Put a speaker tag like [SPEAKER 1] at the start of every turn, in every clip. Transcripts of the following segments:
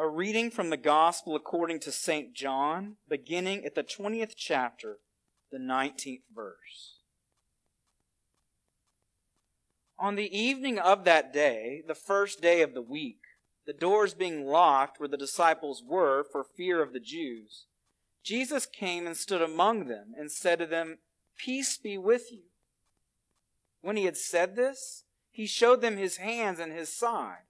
[SPEAKER 1] A reading from the Gospel according to St. John, beginning at the 20th chapter, the 19th verse. On the evening of that day, the first day of the week, the doors being locked where the disciples were for fear of the Jews, Jesus came and stood among them and said to them, Peace be with you. When he had said this, he showed them his hands and his side.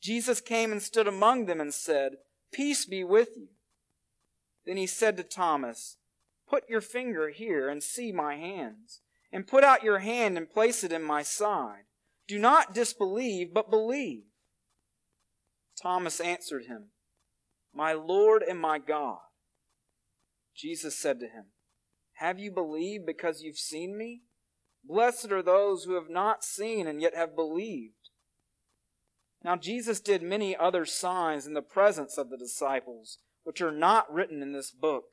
[SPEAKER 1] Jesus came and stood among them and said, Peace be with you. Then he said to Thomas, Put your finger here and see my hands and put out your hand and place it in my side. Do not disbelieve, but believe. Thomas answered him, My Lord and my God. Jesus said to him, Have you believed because you've seen me? Blessed are those who have not seen and yet have believed. Now Jesus did many other signs in the presence of the disciples, which are not written in this book.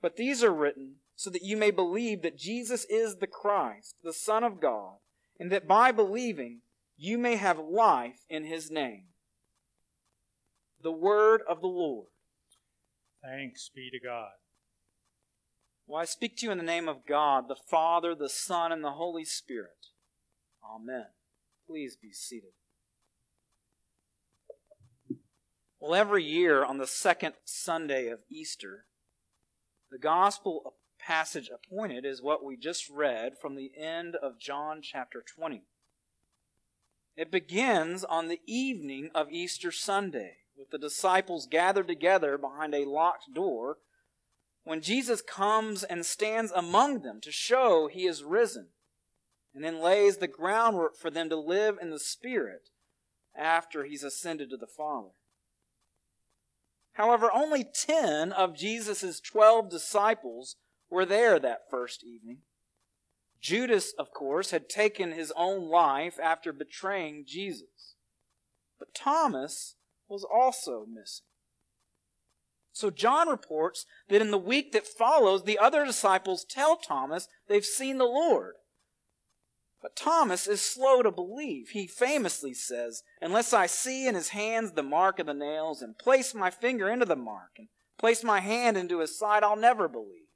[SPEAKER 1] But these are written so that you may believe that Jesus is the Christ, the Son of God, and that by believing you may have life in his name. The word of the Lord.
[SPEAKER 2] Thanks be to God.
[SPEAKER 1] Well, I speak to you in the name of God, the Father, the Son, and the Holy Spirit. Amen. Please be seated. Well, every year on the second Sunday of Easter, the gospel passage appointed is what we just read from the end of John chapter 20. It begins on the evening of Easter Sunday, with the disciples gathered together behind a locked door, when Jesus comes and stands among them to show he is risen, and then lays the groundwork for them to live in the Spirit after he's ascended to the Father. However, only 10 of Jesus' 12 disciples were there that first evening. Judas, of course, had taken his own life after betraying Jesus. But Thomas was also missing. So John reports that in the week that follows, the other disciples tell Thomas they've seen the Lord. But Thomas is slow to believe. He famously says, Unless I see in his hands the mark of the nails, and place my finger into the mark, and place my hand into his side, I'll never believe.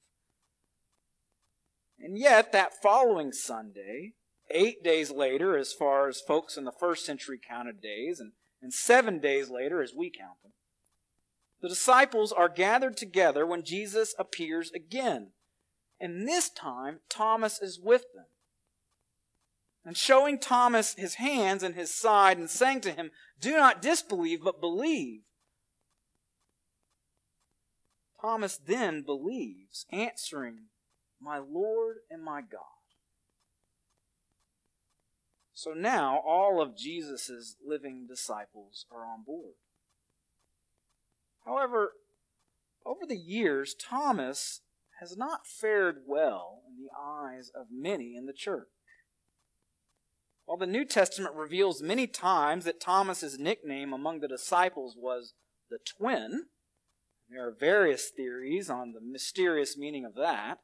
[SPEAKER 1] And yet, that following Sunday, eight days later, as far as folks in the first century counted days, and, and seven days later as we count them, the disciples are gathered together when Jesus appears again. And this time, Thomas is with them. And showing Thomas his hands and his side, and saying to him, Do not disbelieve, but believe. Thomas then believes, answering, my Lord and my God. So now all of Jesus' living disciples are on board. However, over the years, Thomas has not fared well in the eyes of many in the church. While the New Testament reveals many times that Thomas's nickname among the disciples was the twin, there are various theories on the mysterious meaning of that.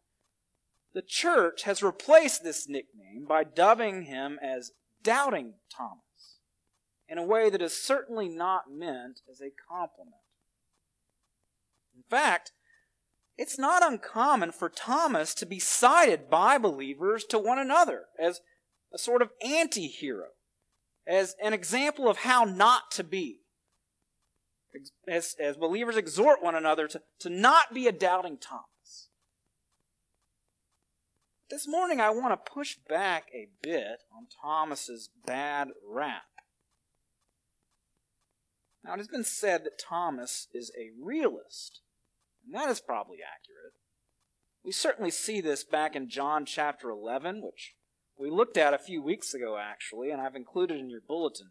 [SPEAKER 1] The church has replaced this nickname by dubbing him as Doubting Thomas in a way that is certainly not meant as a compliment. In fact, it's not uncommon for Thomas to be cited by believers to one another as a sort of anti hero, as an example of how not to be. as, as believers exhort one another to, to not be a doubting Thomas. This morning I want to push back a bit on Thomas's bad rap. Now it has been said that Thomas is a realist, and that is probably accurate. We certainly see this back in John chapter 11, which we looked at a few weeks ago actually, and I've included in your bulletin.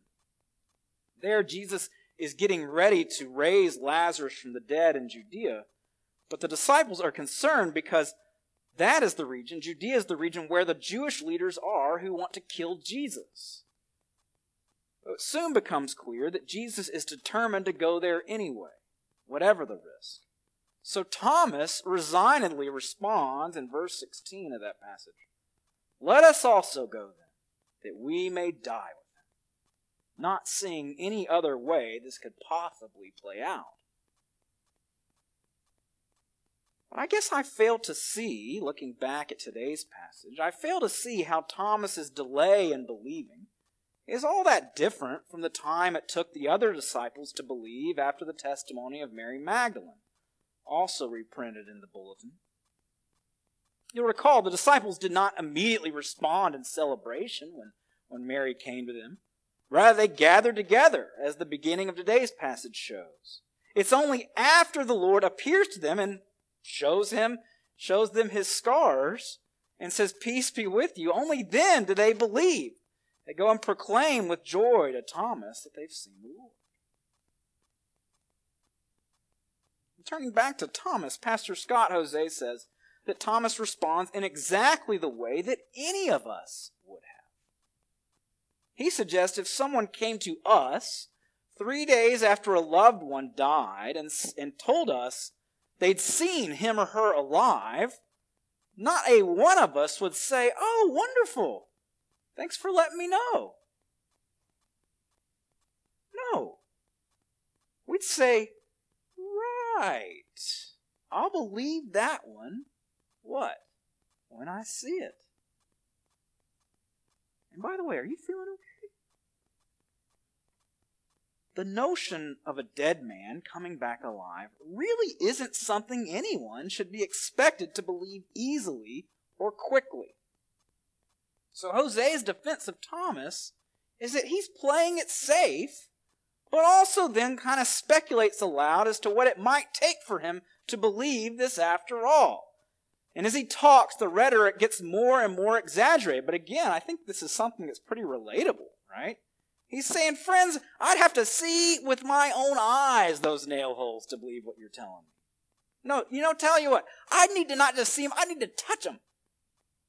[SPEAKER 1] There Jesus is getting ready to raise Lazarus from the dead in Judea. But the disciples are concerned because that is the region, Judea is the region where the Jewish leaders are who want to kill Jesus. It soon becomes clear that Jesus is determined to go there anyway, whatever the risk. So Thomas resignedly responds in verse 16 of that passage Let us also go then, that we may die with him. not seeing any other way this could possibly play out. But I guess I fail to see, looking back at today's passage, I fail to see how Thomas's delay in believing is all that different from the time it took the other disciples to believe after the testimony of Mary Magdalene, also reprinted in the bulletin. You'll recall the disciples did not immediately respond in celebration when, when Mary came to them. Rather, they gathered together, as the beginning of today's passage shows. It's only after the Lord appears to them and shows him, shows them his scars, and says, Peace be with you. Only then do they believe. They go and proclaim with joy to Thomas that they've seen the Lord. Turning back to Thomas, Pastor Scott Hoezee says that Thomas responds in exactly the way that any of us would have. He suggests if someone came to us three days after a loved one died and, and told us they'd seen him or her alive, not a one of us would say, Oh, wonderful. Thanks for letting me know. No. We'd say, Right. I'll believe that one. What? When I see it. And by the way, are you feeling okay? the notion of a dead man coming back alive really isn't something anyone should be expected to believe easily or quickly. So Hoezee's defense of Thomas is that he's playing it safe, but also then kind of speculates aloud as to what it might take for him to believe this after all. And as he talks, the rhetoric gets more and more exaggerated. But again, I think this is something that's pretty relatable, right? He's saying, friends, I'd have to see with my own eyes those nail holes to believe what you're telling me. No, you know, tell you what, I need to not just see them, I need to touch them.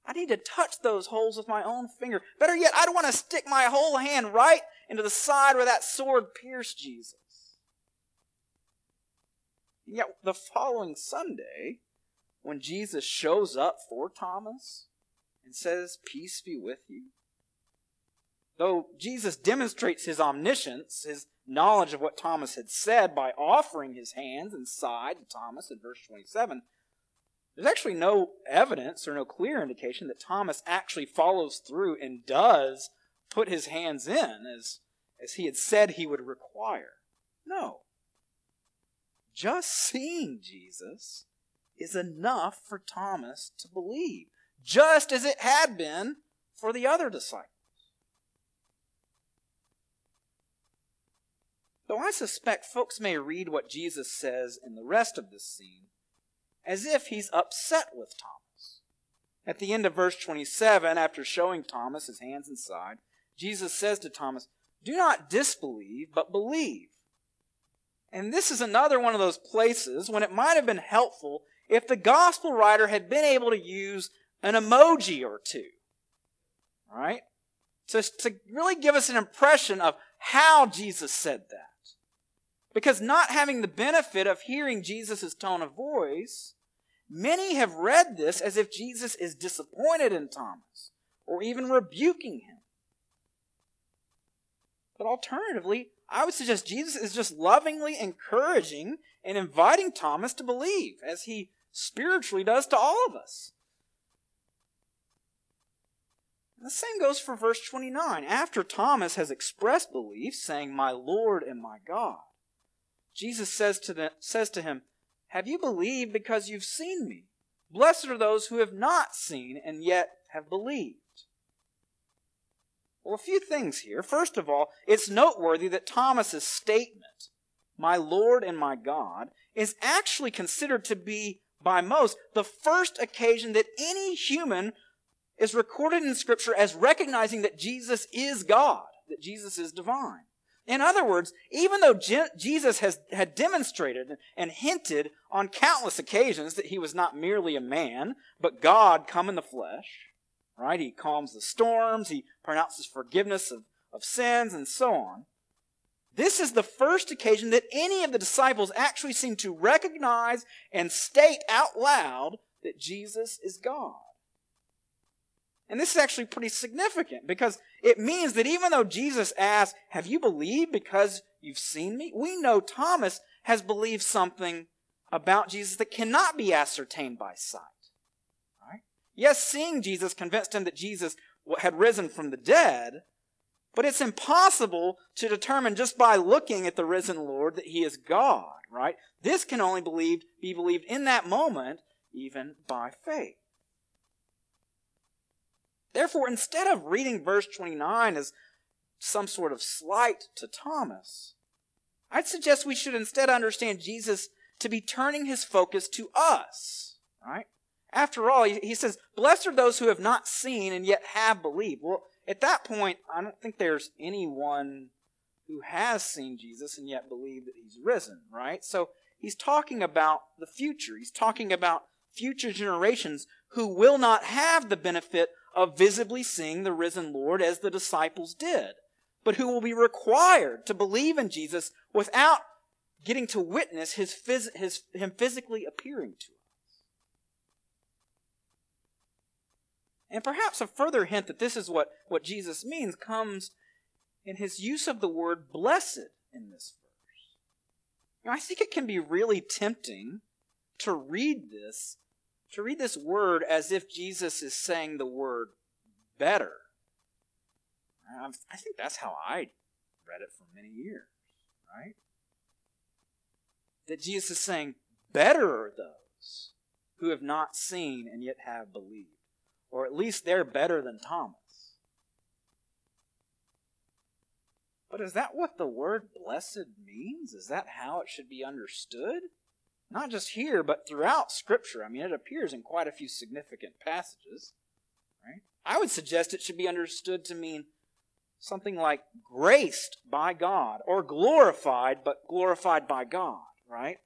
[SPEAKER 1] I need to touch those holes with my own finger. Better yet, I don't want to stick my whole hand right into the side where that sword pierced Jesus. yet, the following Sunday, when Jesus shows up for Thomas and says, Peace be with you, Though Jesus demonstrates his omniscience, his knowledge of what Thomas had said by offering his hands and side to Thomas in verse 27, there's actually no evidence or no clear indication that Thomas actually follows through and does put his hands in as, as he had said he would require. No. Just seeing Jesus is enough for Thomas to believe, just as it had been for the other disciples. Though I suspect folks may read what Jesus says in the rest of this scene as if he's upset with Thomas. At the end of verse 27, after showing Thomas his hands and side, Jesus says to Thomas, Do not disbelieve, but believe. And this is another one of those places when it might have been helpful if the gospel writer had been able to use an emoji or two. right? To, to really give us an impression of how Jesus said that. Because not having the benefit of hearing Jesus' tone of voice, many have read this as if Jesus is disappointed in Thomas or even rebuking him. But alternatively, I would suggest Jesus is just lovingly encouraging and inviting Thomas to believe, as he spiritually does to all of us. The same goes for verse 29. After Thomas has expressed belief, saying, My Lord and my God, Jesus says to, the, says to him, Have you believed because you've seen me? Blessed are those who have not seen and yet have believed. Well, a few things here. First of all, it's noteworthy that Thomas's statement, my Lord and my God, is actually considered to be by most the first occasion that any human is recorded in Scripture as recognizing that Jesus is God, that Jesus is divine. In other words, even though Je- Jesus has, had demonstrated and hinted on countless occasions that he was not merely a man, but God come in the flesh, right? He calms the storms, he pronounces forgiveness of, of sins, and so on. This is the first occasion that any of the disciples actually seem to recognize and state out loud that Jesus is God. And this is actually pretty significant because it means that even though Jesus asked, Have you believed because you've seen me? We know Thomas has believed something about Jesus that cannot be ascertained by sight. Right? Yes, seeing Jesus convinced him that Jesus had risen from the dead, but it's impossible to determine just by looking at the risen Lord that he is God, right? This can only believed, be believed in that moment, even by faith. Therefore, instead of reading verse 29 as some sort of slight to Thomas, I'd suggest we should instead understand Jesus to be turning his focus to us, right? After all, he says, Blessed are those who have not seen and yet have believed. Well, at that point, I don't think there's anyone who has seen Jesus and yet believe that he's risen, right? So he's talking about the future. He's talking about future generations who will not have the benefit of visibly seeing the risen Lord as the disciples did, but who will be required to believe in Jesus without getting to witness his, phys- his him physically appearing to And perhaps a further hint that this is what, what Jesus means comes in his use of the word blessed in this verse. I think it can be really tempting to read this, to read this word as if Jesus is saying the word better. Um, I think that's how I read it for many years, right? That Jesus is saying, Better are those who have not seen and yet have believed. Or at least they're better than Thomas. But is that what the word blessed means? Is that how it should be understood? Not just here, but throughout Scripture. I mean, it appears in quite a few significant passages. Right? I would suggest it should be understood to mean something like graced by God, or glorified, but glorified by God, right?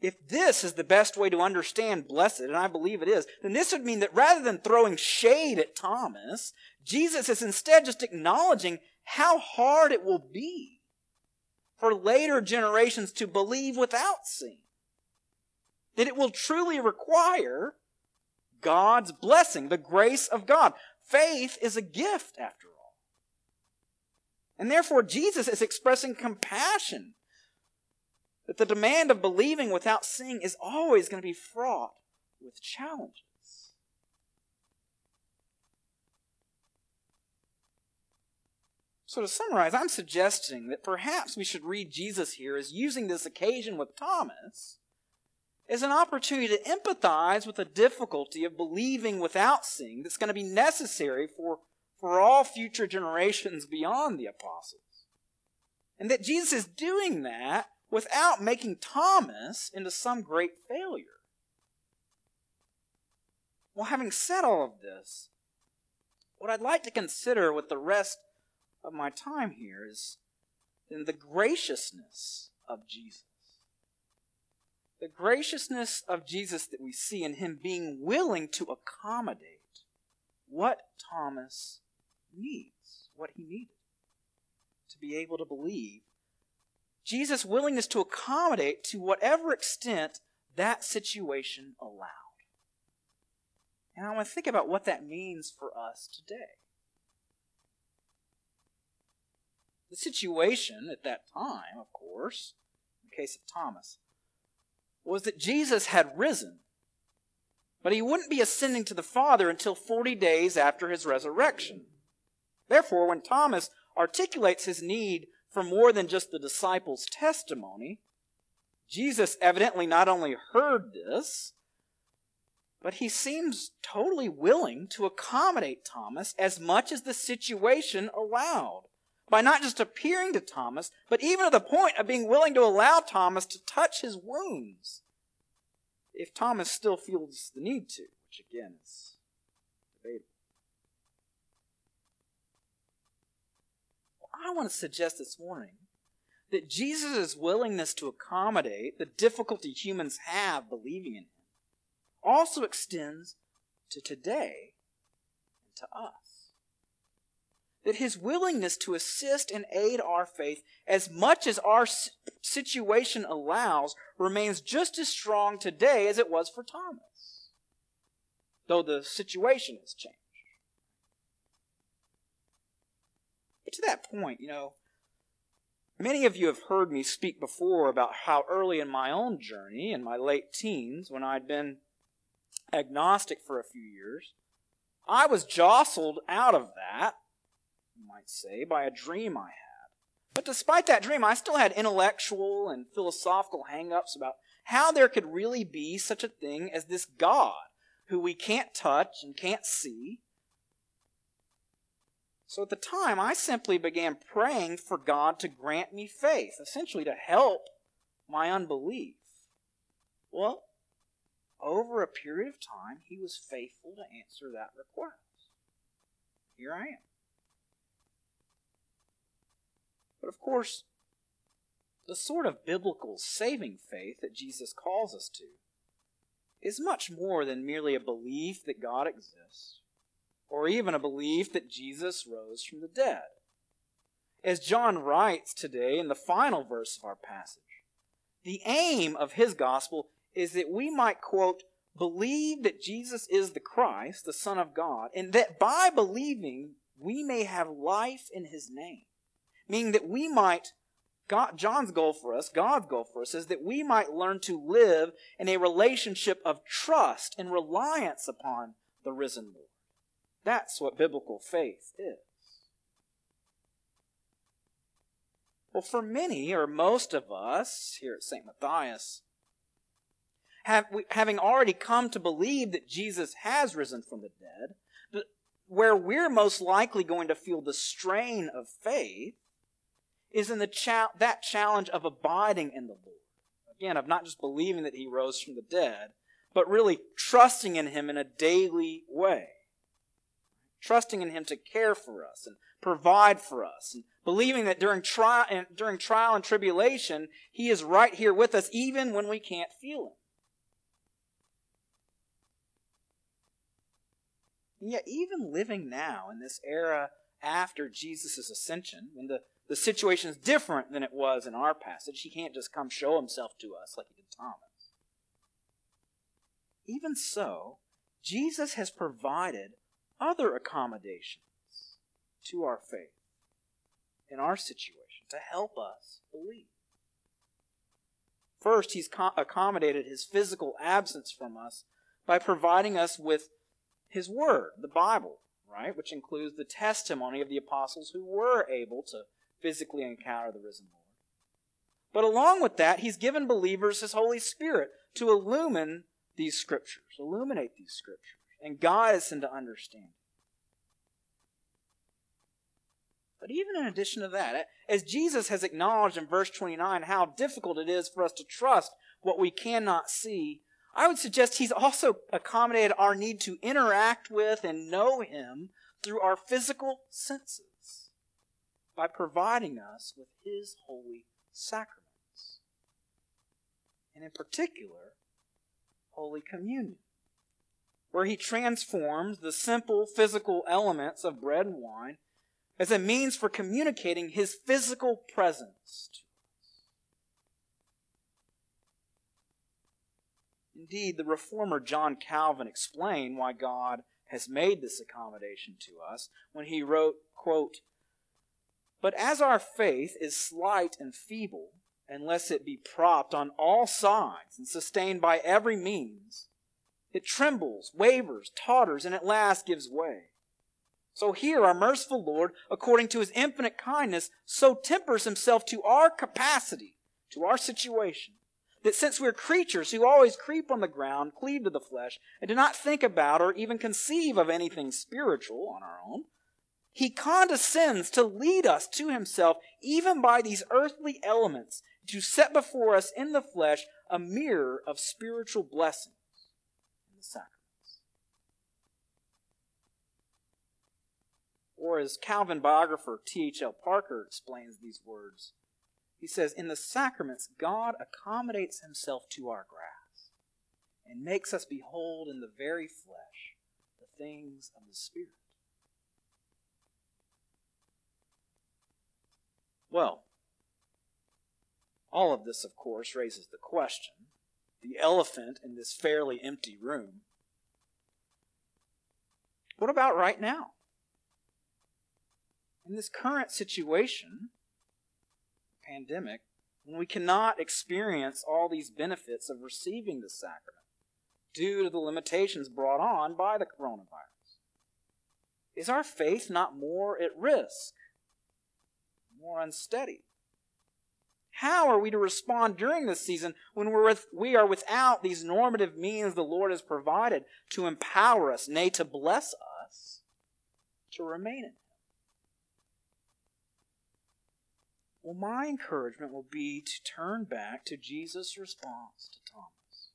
[SPEAKER 1] If this is the best way to understand blessed, and I believe it is, then this would mean that rather than throwing shade at Thomas, Jesus is instead just acknowledging how hard it will be for later generations to believe without seeing. That it will truly require God's blessing, the grace of God. Faith is a gift, after all. And therefore, Jesus is expressing compassion that the demand of believing without seeing is always going to be fraught with challenges. So, to summarize, I'm suggesting that perhaps we should read Jesus here as using this occasion with Thomas as an opportunity to empathize with the difficulty of believing without seeing that's going to be necessary for, for all future generations beyond the apostles. And that Jesus is doing that without making Thomas into some great failure. Well, having said all of this, what I'd like to consider with the rest of my time here is in the graciousness of Jesus. The graciousness of Jesus that we see in him being willing to accommodate what Thomas needs, what he needed to be able to believe Jesus' willingness to accommodate to whatever extent that situation allowed. And I want to think about what that means for us today. The situation at that time, of course, in the case of Thomas, was that Jesus had risen, but he wouldn't be ascending to the Father until 40 days after his resurrection. Therefore, when Thomas articulates his need for more than just the disciples' testimony. Jesus evidently not only heard this, but he seems totally willing to accommodate Thomas as much as the situation allowed by not just appearing to Thomas, but even to the point of being willing to allow Thomas to touch his wounds if Thomas still feels the need to, which again is debatable. I want to suggest this morning that Jesus' willingness to accommodate the difficulty humans have believing in him also extends to today and to us. That his willingness to assist and aid our faith as much as our situation allows remains just as strong today as it was for Thomas, though the situation has changed. But to that point, you know, Many of you have heard me speak before about how early in my own journey, in my late teens, when I'd been agnostic for a few years, I was jostled out of that, you might say, by a dream I had. But despite that dream, I still had intellectual and philosophical hang-ups about how there could really be such a thing as this God who we can't touch and can't see, so at the time, I simply began praying for God to grant me faith, essentially to help my unbelief. Well, over a period of time, He was faithful to answer that request. Here I am. But of course, the sort of biblical saving faith that Jesus calls us to is much more than merely a belief that God exists or even a belief that Jesus rose from the dead. As John writes today in the final verse of our passage, the aim of his gospel is that we might, quote, believe that Jesus is the Christ, the Son of God, and that by believing we may have life in his name. Meaning that we might, God, John's goal for us, God's goal for us, is that we might learn to live in a relationship of trust and reliance upon the risen Lord. That's what biblical faith is. Well, for many or most of us here at St. Matthias, having already come to believe that Jesus has risen from the dead, where we're most likely going to feel the strain of faith is in the cha- that challenge of abiding in the Lord. Again, of not just believing that he rose from the dead, but really trusting in him in a daily way trusting in Him to care for us and provide for us, and believing that during trial and during trial and tribulation, He is right here with us, even when we can't feel Him. And yet, even living now in this era after Jesus' ascension, when the, the situation is different than it was in our passage, he can't just come show himself to us like he did Thomas. Even so, Jesus has provided other accommodations to our faith in our situation to help us believe. First, he's accommodated his physical absence from us by providing us with his word, the Bible, right? Which includes the testimony of the apostles who were able to physically encounter the risen Lord. But along with that, he's given believers his Holy Spirit to illumine these scriptures, illuminate these scriptures and guide us into understanding. But even in addition to that, as Jesus has acknowledged in verse 29 how difficult it is for us to trust what we cannot see, I would suggest he's also accommodated our need to interact with and know him through our physical senses by providing us with his holy sacraments. And in particular, Holy Communion where he transforms the simple physical elements of bread and wine as a means for communicating his physical presence to us. Indeed, the reformer John Calvin explained why God has made this accommodation to us when he wrote, quote, But as our faith is slight and feeble, unless it be propped on all sides and sustained by every means, it trembles, wavers, totters, and at last gives way. So here, our merciful Lord, according to his infinite kindness, so tempers himself to our capacity, to our situation, that since we're creatures who always creep on the ground, cleave to the flesh, and do not think about or even conceive of anything spiritual on our own, he condescends to lead us to himself even by these earthly elements, to set before us in the flesh a mirror of spiritual blessings in the sacrament. Or as Calvin biographer T.H.L. Parker explains these words, he says, In the sacraments, God accommodates himself to our grasp and makes us behold in the very flesh the things of the Spirit. Well, all of this, of course, raises the question the elephant in this fairly empty room. What about right now? in this current situation, pandemic, when we cannot experience all these benefits of receiving the sacrament due to the limitations brought on by the coronavirus? Is our faith not more at risk, more unsteady? How are we to respond during this season when we're with, we are without these normative means the Lord has provided to empower us, nay, to bless us to remain in Him? Well, my encouragement will be to turn back to Jesus' response to Thomas,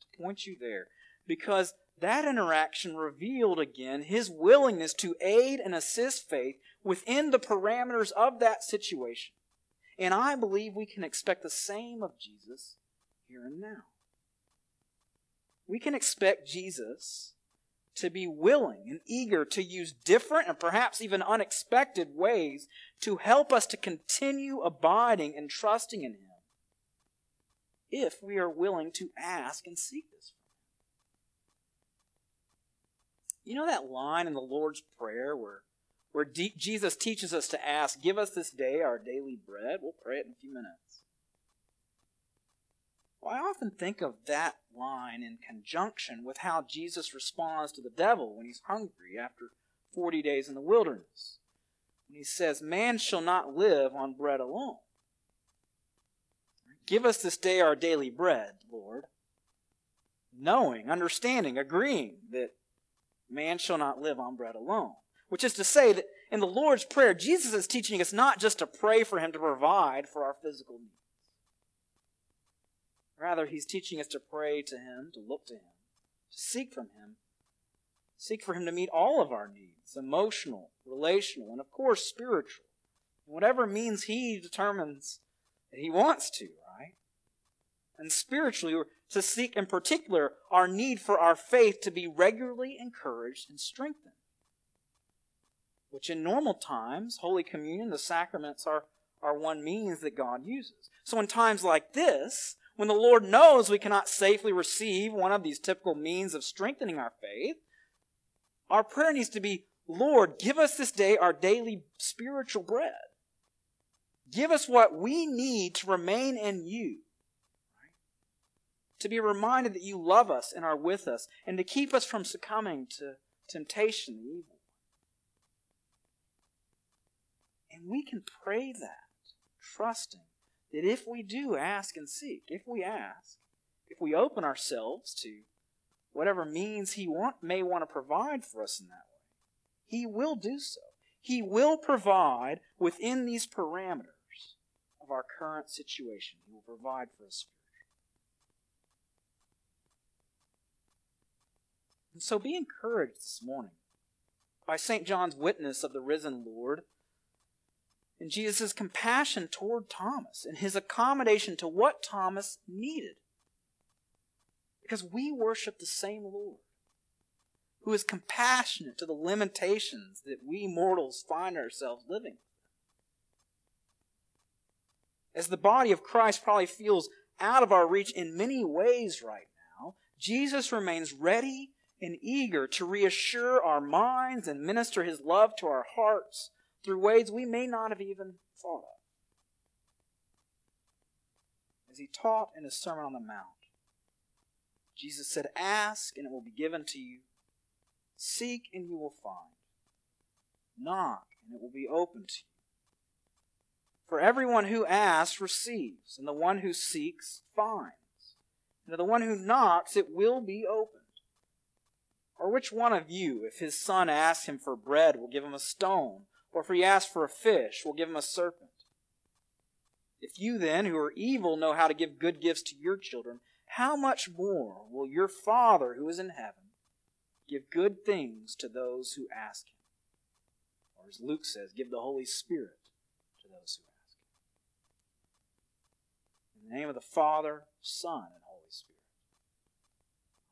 [SPEAKER 1] to point you there, because that interaction revealed again his willingness to aid and assist faith within the parameters of that situation. And I believe we can expect the same of Jesus here and now. We can expect Jesus to be willing and eager to use different and perhaps even unexpected ways to help us to continue abiding and trusting in Him if we are willing to ask and seek this You know that line in the Lord's Prayer where, where D- Jesus teaches us to ask, Give us this day our daily bread? We'll pray it in a few minutes. Well, I often think of that line in conjunction with how Jesus responds to the devil when he's hungry after 40 days in the wilderness. When he says, Man shall not live on bread alone. Give us this day our daily bread, Lord. Knowing, understanding, agreeing that man shall not live on bread alone. Which is to say that in the Lord's Prayer, Jesus is teaching us not just to pray for Him to provide for our physical needs Rather, he's teaching us to pray to him, to look to him, to seek from him, seek for him to meet all of our needs emotional, relational, and of course spiritual. Whatever means he determines that he wants to, right? And spiritually, to seek in particular our need for our faith to be regularly encouraged and strengthened. Which in normal times, Holy Communion, the sacraments are, are one means that God uses. So in times like this, when the Lord knows we cannot safely receive one of these typical means of strengthening our faith, our prayer needs to be, Lord, give us this day our daily spiritual bread. Give us what we need to remain in you. To be reminded that you love us and are with us, and to keep us from succumbing to temptation and evil. And we can pray that, trusting that if we do ask and seek, if we ask, if we open ourselves to whatever means He want, may want to provide for us in that way, He will do so. He will provide within these parameters of our current situation. He will provide for us. And so be encouraged this morning by St. John's witness of the risen Lord and Jesus' compassion toward Thomas and his accommodation to what Thomas needed. Because we worship the same Lord who is compassionate to the limitations that we mortals find ourselves living. As the body of Christ probably feels out of our reach in many ways right now, Jesus remains ready and eager to reassure our minds and minister his love to our hearts through ways we may not have even thought of. As he taught in his Sermon on the Mount, Jesus said, Ask and it will be given to you, seek and you will find, Knock, and it will be opened to you. For everyone who asks receives, and the one who seeks finds, and to the one who knocks it will be opened. Or which one of you, if his son asks him for bread, will give him a stone? Or if he asks for a fish, we'll give him a serpent? If you then, who are evil, know how to give good gifts to your children, how much more will your Father who is in heaven give good things to those who ask him? Or as Luke says, give the Holy Spirit to those who ask him. In the name of the Father, Son, and